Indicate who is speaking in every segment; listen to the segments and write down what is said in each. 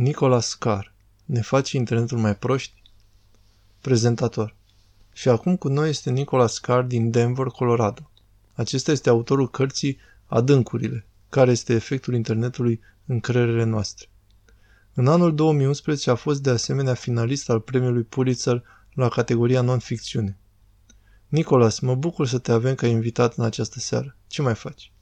Speaker 1: Nicolas Carr. Ne face internetul mai proști? Prezentator. Și acum cu noi este Nicolas Carr din Denver, Colorado. Acesta este autorul cărții Adâncurile, care este efectul internetului în creierele noastre. În anul 2011 a fost de asemenea finalist al premiului Pulitzer la categoria non-ficțiune. Nicolas, mă bucur să te avem ca invitat în această seară. Ce mai faci?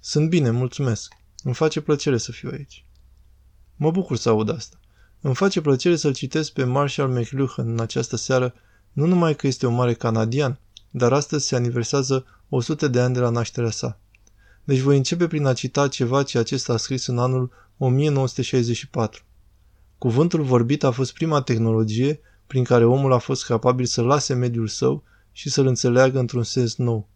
Speaker 2: Sunt bine, mulțumesc. Îmi face plăcere să fiu aici.
Speaker 1: Mă bucur să aud asta. Îmi face plăcere să-l citesc pe Marshall McLuhan în această seară, nu numai că este un mare canadian, dar astăzi se aniversează 100 de ani de la nașterea sa. Deci voi începe prin a cita ceva ce acesta a scris în anul 1964. Cuvântul vorbit a fost prima tehnologie prin care omul a fost capabil să lase mediul său și să-l înțeleagă într-un sens nou.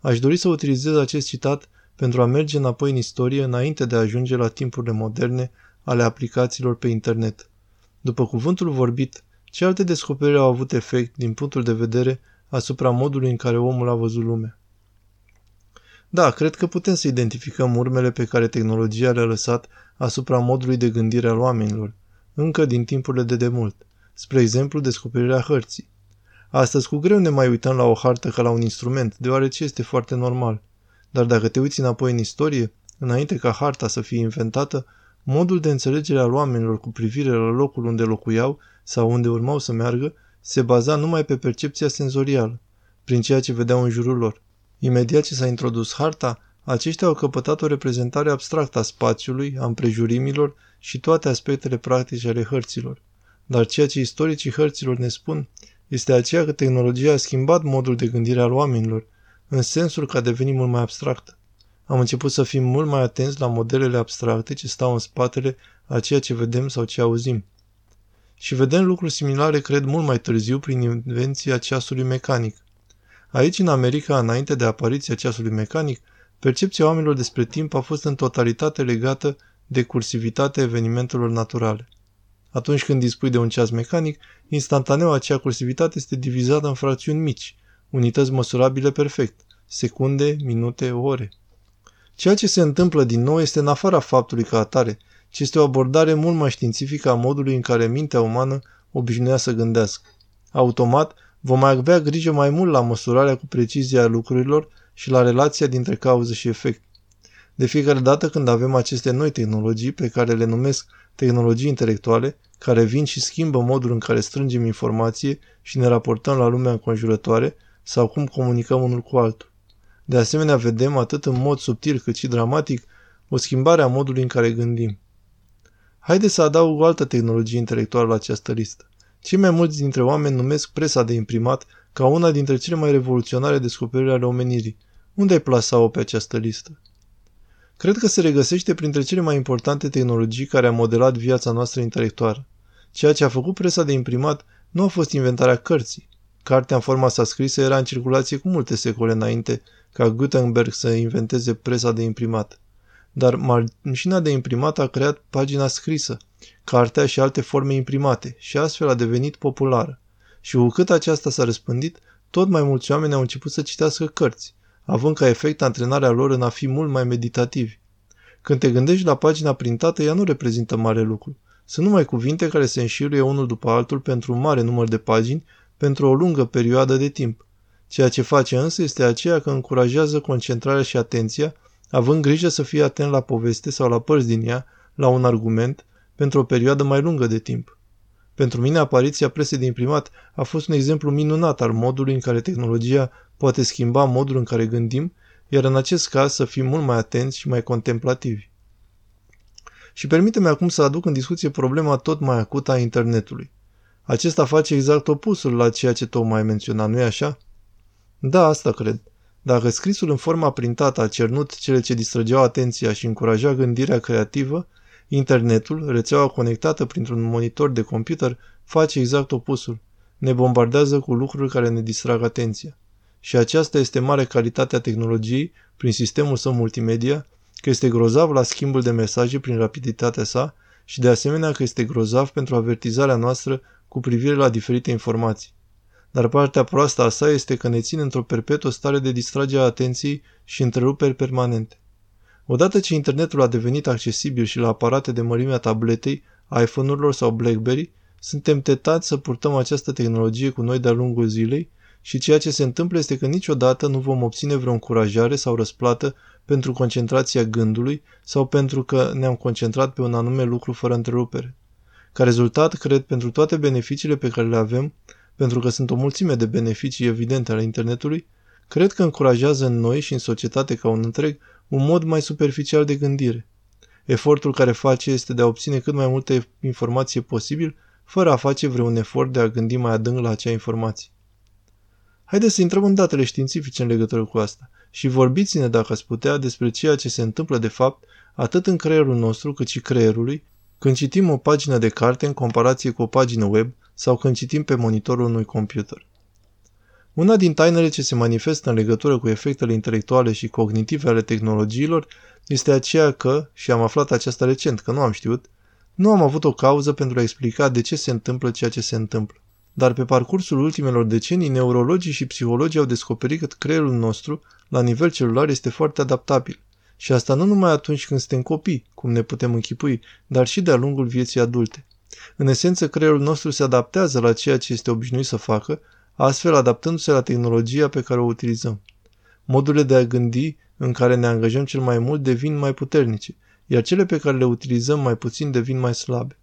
Speaker 1: Aș dori să utilizez acest citat pentru a merge înapoi în istorie înainte de a ajunge la timpurile moderne ale aplicațiilor pe internet. După cuvântul vorbit, ce alte descoperiri au avut efect din punctul de vedere asupra modului în care omul a văzut lumea? Da, cred că putem să identificăm urmele pe care tehnologia le-a lăsat asupra modului de gândire al oamenilor, încă din timpurile de demult. Spre exemplu, descoperirea hărții. Astăzi cu greu ne mai uităm la o hartă ca la un instrument, deoarece este foarte normal. Dar dacă te uiți înapoi în istorie, înainte ca harta să fie inventată, modul de înțelegere al oamenilor cu privire la locul unde locuiau sau unde urmau să meargă se baza numai pe percepția senzorială, prin ceea ce vedeau în jurul lor. Imediat ce s-a introdus harta, aceștia au căpătat o reprezentare abstractă a spațiului, a împrejurimilor și toate aspectele practice ale hărților. Dar ceea ce istoricii hărților ne spun este aceea că tehnologia a schimbat modul de gândire al oamenilor, în sensul că a devenit mult mai abstractă. Am început să fim mult mai atenți la modelele abstracte ce stau în spatele a ceea ce vedem sau ce auzim. Și vedem lucruri similare, cred, mult mai târziu prin invenția ceasului mecanic. Aici, în America, înainte de apariția ceasului mecanic, percepția oamenilor despre timp a fost în totalitate legată de cursivitatea evenimentelor naturale. Atunci când dispui de un ceas mecanic, instantaneu acea cursivitate este divizată în fracțiuni mici, unități măsurabile perfect, secunde, minute, ore. Ceea ce se întâmplă din nou este în afara faptului că atare, ci este o abordare mult mai științifică a modului în care mintea umană obișnuia să gândească. Automat, vom avea grijă mai mult la măsurarea cu precizie a lucrurilor și la relația dintre cauză și efect. De fiecare dată când avem aceste noi tehnologii, pe care le numesc tehnologii intelectuale, care vin și schimbă modul în care strângem informație și ne raportăm la lumea înconjurătoare sau cum comunicăm unul cu altul. De asemenea, vedem, atât în mod subtil cât și dramatic, o schimbare a modului în care gândim. Haideți să adaug o altă tehnologie intelectuală la această listă. Cei mai mulți dintre oameni numesc presa de imprimat ca una dintre cele mai revoluționare descoperiri ale omenirii. Unde ai plasa-o pe această listă? Cred că se regăsește printre cele mai importante tehnologii care a modelat viața noastră intelectuală. Ceea ce a făcut presa de imprimat nu a fost inventarea cărții. Cartea în forma sa scrisă era în circulație cu multe secole înainte ca Gutenberg să inventeze presa de imprimat. Dar mașina de imprimat a creat pagina scrisă, cartea și alte forme imprimate și astfel a devenit populară. Și cu cât aceasta s-a răspândit, tot mai mulți oameni au început să citească cărți, având ca efect antrenarea lor în a fi mult mai meditativi. Când te gândești la pagina printată, ea nu reprezintă mare lucru. Sunt numai cuvinte care se înșiruie unul după altul pentru un mare număr de pagini, pentru o lungă perioadă de timp. Ceea ce face însă este aceea că încurajează concentrarea și atenția, având grijă să fie atent la poveste sau la părți din ea, la un argument, pentru o perioadă mai lungă de timp. Pentru mine, apariția presei de imprimat a fost un exemplu minunat al modului în care tehnologia poate schimba modul în care gândim, iar în acest caz să fim mult mai atenți și mai contemplativi. Și permite-mi acum să aduc în discuție problema tot mai acută a internetului. Acesta face exact opusul la ceea ce tocmai ai menționat, nu-i așa? Da, asta cred. Dacă scrisul în forma printată a cernut cele ce distrăgeau atenția și încuraja gândirea creativă, internetul, rețeaua conectată printr-un monitor de computer, face exact opusul. Ne bombardează cu lucruri care ne distrag atenția. Și aceasta este mare calitatea tehnologiei prin sistemul său multimedia, că este grozav la schimbul de mesaje prin rapiditatea sa și de asemenea că este grozav pentru avertizarea noastră cu privire la diferite informații. Dar partea proastă a sa este că ne ține într-o perpetuă stare de distragere a atenției și întreruperi permanente. Odată ce internetul a devenit accesibil și la aparate de mărimea tabletei, iPhone-urilor sau BlackBerry, suntem tentați să purtăm această tehnologie cu noi de-a lungul zilei și ceea ce se întâmplă este că niciodată nu vom obține vreo încurajare sau răsplată pentru concentrația gândului sau pentru că ne-am concentrat pe un anume lucru fără întrerupere. Ca rezultat, cred, pentru toate beneficiile pe care le avem, pentru că sunt o mulțime de beneficii evidente ale internetului, cred că încurajează în noi și în societate ca un întreg un mod mai superficial de gândire. Efortul care face este de a obține cât mai multă informație posibil, fără a face vreun efort de a gândi mai adânc la acea informație. Haideți să intrăm în datele științifice în legătură cu asta și vorbiți-ne, dacă ați putea, despre ceea ce se întâmplă de fapt atât în creierul nostru cât și creierului când citim o pagină de carte în comparație cu o pagină web sau când citim pe monitorul unui computer. Una din tainele ce se manifestă în legătură cu efectele intelectuale și cognitive ale tehnologiilor este aceea că, și am aflat aceasta recent, că nu am știut, nu am avut o cauză pentru a explica de ce se întâmplă ceea ce se întâmplă. Dar pe parcursul ultimelor decenii, neurologii și psihologii au descoperit că creierul nostru, la nivel celular, este foarte adaptabil. Și asta nu numai atunci când suntem copii, cum ne putem închipui, dar și de-a lungul vieții adulte. În esență, creierul nostru se adaptează la ceea ce este obișnuit să facă, astfel adaptându-se la tehnologia pe care o utilizăm. Modurile de a gândi în care ne angajăm cel mai mult devin mai puternice, iar cele pe care le utilizăm mai puțin devin mai slabe.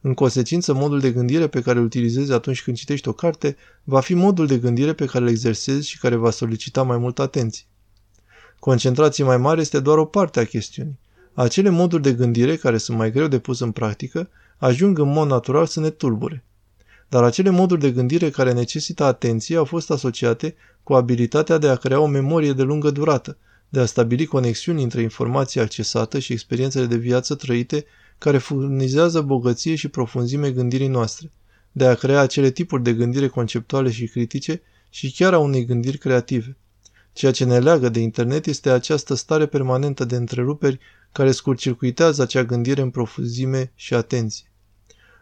Speaker 1: În consecință, modul de gândire pe care îl utilizezi atunci când citești o carte va fi modul de gândire pe care îl exersezi și care va solicita mai multă atenție. Concentrație mai mare este doar o parte a chestiunii. Acele moduri de gândire care sunt mai greu de pus în practică ajung în mod natural să ne tulbure. Dar acele moduri de gândire care necesită atenție au fost asociate cu abilitatea de a crea o memorie de lungă durată, de a stabili conexiuni între informația accesată și experiențele de viață trăite care furnizează bogăție și profunzime gândirii noastre, de a crea acele tipuri de gândire conceptuale și critice și chiar a unei gândiri creative. Ceea ce ne leagă de internet este această stare permanentă de întreruperi care scurcircuitează acea gândire în profunzime și atenție.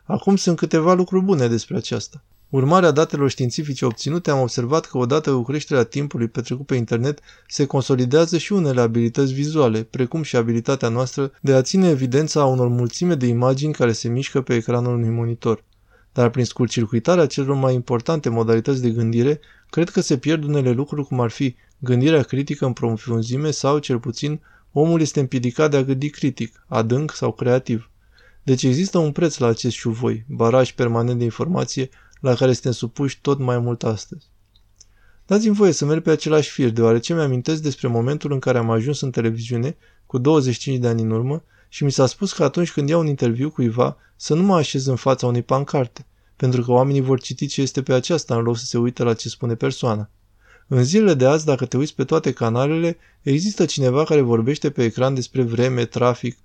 Speaker 1: Acum sunt câteva lucruri bune despre aceasta. Urmarea datelor științifice obținute, am observat că odată cu creșterea timpului petrecut pe internet, se consolidează și unele abilități vizuale, precum și abilitatea noastră de a ține evidența a unor mulțime de imagini care se mișcă pe ecranul unui monitor. Dar prin scurtcircuitarea celor mai importante modalități de gândire, cred că se pierd unele lucruri cum ar fi gândirea critică în profunzime sau, cel puțin, omul este împiedicat de a gândi critic, adânc sau creativ. Deci există un preț la acest șuvoi, baraj permanent de informație la care suntem supuși tot mai mult astăzi. Dați-mi voie să merg pe același fir, deoarece mi-amintesc despre momentul în care am ajuns în televiziune, cu 25 de ani în urmă, și mi s-a spus că atunci când iau un interviu cuiva, să nu mă așez în fața unei pancarte, pentru că oamenii vor citi ce este pe aceasta în loc să se uite la ce spune persoana. În zilele de azi, dacă te uiți pe toate canalele, există cineva care vorbește pe ecran despre vreme, trafic,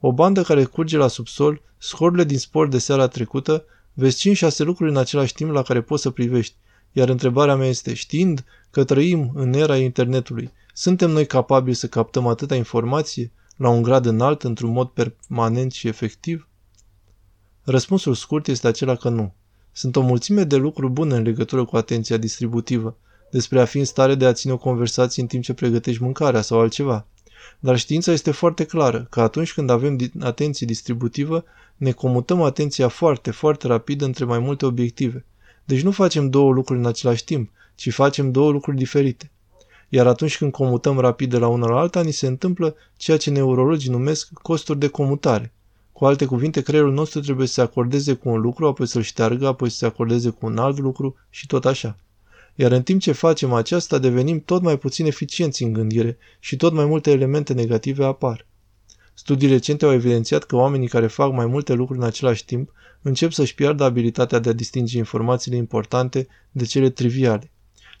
Speaker 1: o bandă care curge la subsol, scorurile din sport de seara trecută, Vezi 5-6 lucruri în același timp la care poți să privești. Iar întrebarea mea este, știind că trăim în era internetului, suntem noi capabili să captăm atâta informație la un grad înalt, într-un mod permanent și efectiv? Răspunsul scurt este acela că nu. Sunt o mulțime de lucruri bune în legătură cu atenția distributivă, despre a fi în stare de a ține o conversație în timp ce pregătești mâncarea sau altceva. Dar știința este foarte clară că atunci când avem atenție distributivă, ne comutăm atenția foarte, foarte rapid între mai multe obiective. Deci nu facem două lucruri în același timp, ci facem două lucruri diferite. Iar atunci când comutăm rapid de la una la alta, ni se întâmplă ceea ce neurologii numesc costuri de comutare. Cu alte cuvinte, creierul nostru trebuie să se acordeze cu un lucru, apoi să-l șteargă, apoi să se acordeze cu un alt lucru și tot așa. Iar în timp ce facem aceasta, devenim tot mai puțin eficienți în gândire și tot mai multe elemente negative apar. Studii recente au evidențiat că oamenii care fac mai multe lucruri în același timp încep să-și piardă abilitatea de a distinge informațiile importante de cele triviale.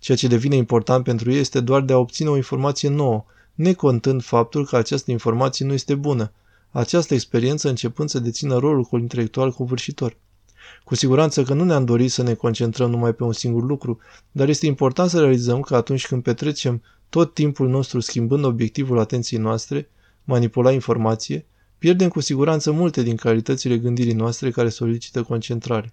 Speaker 1: Ceea ce devine important pentru ei este doar de a obține o informație nouă, necontând faptul că această informație nu este bună, această experiență începând să dețină rolul intelectual covârșitor. Cu siguranță că nu ne-am dorit să ne concentrăm numai pe un singur lucru, dar este important să realizăm că atunci când petrecem tot timpul nostru schimbând obiectivul atenției noastre, manipula informație, pierdem cu siguranță multe din calitățile gândirii noastre care solicită concentrare.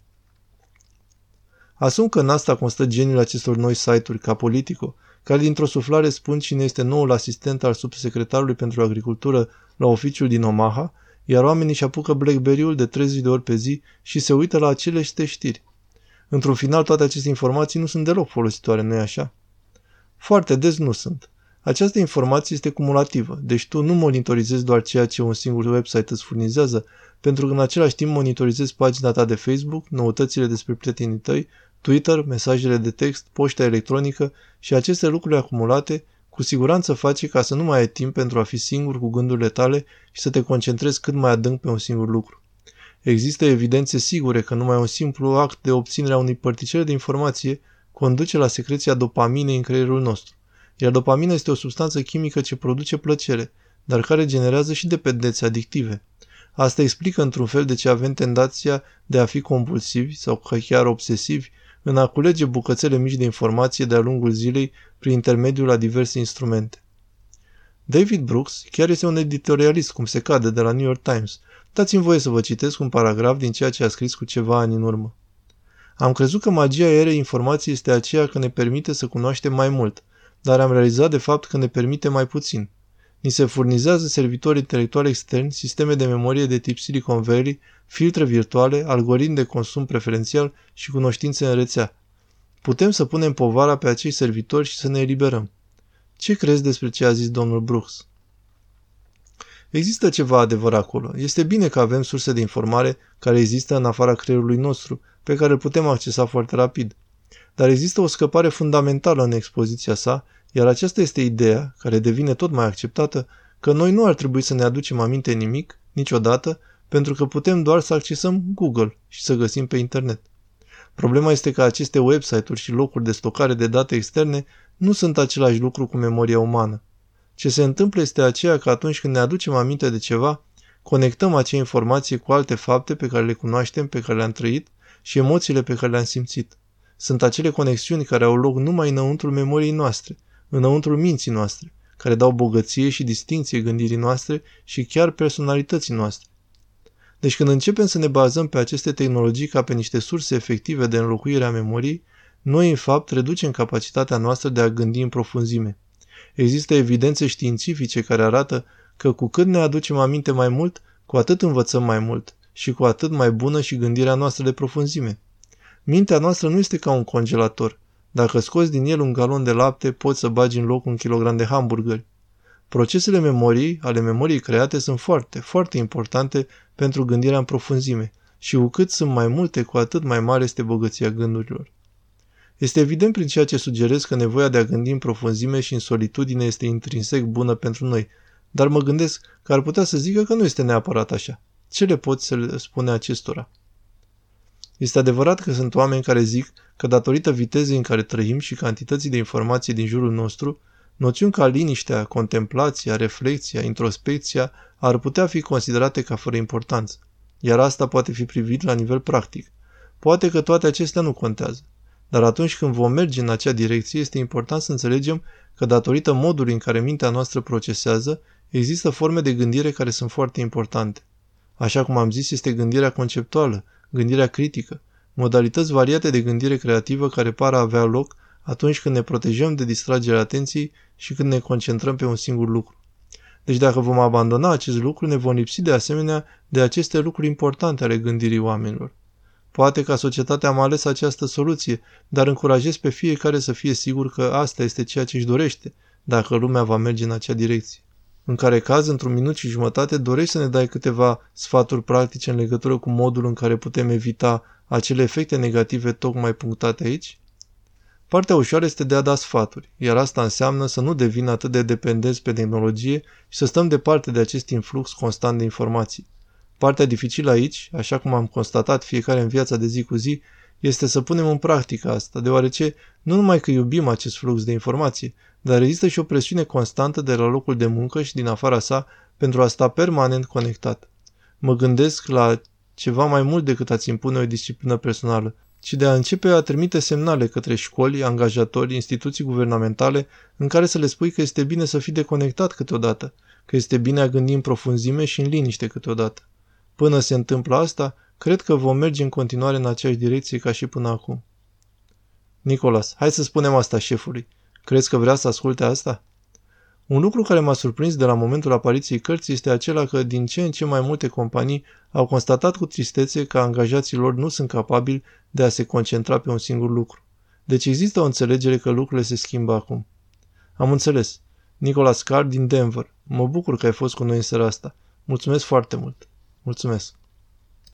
Speaker 1: Asum că în asta constă geniul acestor noi site-uri ca Politico, care dintr-o suflare spun cine este noul asistent al subsecretarului pentru agricultură la oficiul din Omaha, iar oamenii își apucă Blackberry-ul de 30 de ori pe zi și se uită la acelește știri. Într-un final, toate aceste informații nu sunt deloc folositoare, nu-i așa? Foarte des nu sunt. Această informație este cumulativă, deci tu nu monitorizezi doar ceea ce un singur website îți furnizează, pentru că în același timp monitorizezi pagina ta de Facebook, noutățile despre prietenii tăi, Twitter, mesajele de text, poșta electronică și aceste lucruri acumulate cu siguranță face ca să nu mai ai timp pentru a fi singur cu gândurile tale și să te concentrezi cât mai adânc pe un singur lucru. Există evidențe sigure că numai un simplu act de obținere a unei părticele de informație conduce la secreția dopaminei în creierul nostru. Iar dopamina este o substanță chimică ce produce plăcere, dar care generează și dependențe adictive. Asta explică într-un fel de ce avem tendația de a fi compulsivi sau chiar obsesivi în a culege bucățele mici de informație de-a lungul zilei prin intermediul la diverse instrumente. David Brooks chiar este un editorialist, cum se cade, de la New York Times. Dați-mi voie să vă citesc un paragraf din ceea ce a scris cu ceva ani în urmă. Am crezut că magia erei informației este aceea că ne permite să cunoaștem mai mult, dar am realizat de fapt că ne permite mai puțin. Ni se furnizează servitori intelectuali externi, sisteme de memorie de tip Silicon Valley, filtre virtuale, algoritmi de consum preferențial și cunoștințe în rețea. Putem să punem povara pe acei servitori și să ne eliberăm. Ce crezi despre ce a zis domnul Brooks? Există ceva adevăr acolo. Este bine că avem surse de informare care există în afara creierului nostru, pe care îl putem accesa foarte rapid. Dar există o scăpare fundamentală în expoziția sa, iar aceasta este ideea, care devine tot mai acceptată, că noi nu ar trebui să ne aducem aminte nimic, niciodată, pentru că putem doar să accesăm Google și să găsim pe internet. Problema este că aceste website-uri și locuri de stocare de date externe nu sunt același lucru cu memoria umană. Ce se întâmplă este aceea că atunci când ne aducem aminte de ceva, conectăm acea informație cu alte fapte pe care le cunoaștem, pe care le-am trăit și emoțiile pe care le-am simțit. Sunt acele conexiuni care au loc numai înăuntrul memoriei noastre, înăuntrul minții noastre, care dau bogăție și distinție gândirii noastre și chiar personalității noastre. Deci când începem să ne bazăm pe aceste tehnologii ca pe niște surse efective de înlocuire a memoriei, noi în fapt reducem capacitatea noastră de a gândi în profunzime. Există evidențe științifice care arată că cu cât ne aducem aminte mai mult, cu atât învățăm mai mult și cu atât mai bună și gândirea noastră de profunzime. Mintea noastră nu este ca un congelator. Dacă scoți din el un galon de lapte, poți să bagi în loc un kilogram de hamburgeri. Procesele memoriei, ale memoriei create, sunt foarte, foarte importante pentru gândirea în profunzime și cu cât sunt mai multe, cu atât mai mare este bogăția gândurilor. Este evident prin ceea ce sugerez că nevoia de a gândi în profunzime și în solitudine este intrinsec bună pentru noi, dar mă gândesc că ar putea să zică că nu este neapărat așa. Ce le pot să le spune acestora? Este adevărat că sunt oameni care zic că datorită vitezei în care trăim și cantității de informații din jurul nostru, noțiuni ca liniștea, contemplația, reflexia, introspecția ar putea fi considerate ca fără importanță, iar asta poate fi privit la nivel practic. Poate că toate acestea nu contează. Dar atunci când vom merge în acea direcție, este important să înțelegem că datorită modului în care mintea noastră procesează, există forme de gândire care sunt foarte importante. Așa cum am zis, este gândirea conceptuală, gândirea critică, modalități variate de gândire creativă care par a avea loc atunci când ne protejăm de distragerea atenției și când ne concentrăm pe un singur lucru. Deci dacă vom abandona acest lucru, ne vom lipsi de asemenea de aceste lucruri importante ale gândirii oamenilor. Poate ca societatea am ales această soluție, dar încurajez pe fiecare să fie sigur că asta este ceea ce își dorește, dacă lumea va merge în acea direcție. În care caz, într-un minut și jumătate, dorești să ne dai câteva sfaturi practice în legătură cu modul în care putem evita acele efecte negative tocmai punctate aici? Partea ușoară este de a da sfaturi, iar asta înseamnă să nu devină atât de dependenți pe tehnologie și să stăm departe de acest influx constant de informații. Partea dificilă aici, așa cum am constatat fiecare în viața de zi cu zi, este să punem în practică asta, deoarece nu numai că iubim acest flux de informație, dar există și o presiune constantă de la locul de muncă și din afara sa pentru a sta permanent conectat. Mă gândesc la ceva mai mult decât a-ți impune o disciplină personală, ci de a începe a trimite semnale către școli, angajatori, instituții guvernamentale în care să le spui că este bine să fii deconectat câteodată, că este bine a gândi în profunzime și în liniște câteodată. Până se întâmplă asta, cred că vom merge în continuare în aceeași direcție ca și până acum. Nicolas, hai să spunem asta șefului. Crezi că vrea să asculte asta? Un lucru care m-a surprins de la momentul apariției cărții este acela că din ce în ce mai multe companii au constatat cu tristețe că angajații lor nu sunt capabili de a se concentra pe un singur lucru. Deci există o înțelegere că lucrurile se schimbă acum. Am înțeles. Nicolas Carr din Denver. Mă bucur că ai fost cu noi în seara asta. Mulțumesc foarte mult. Mulțumesc.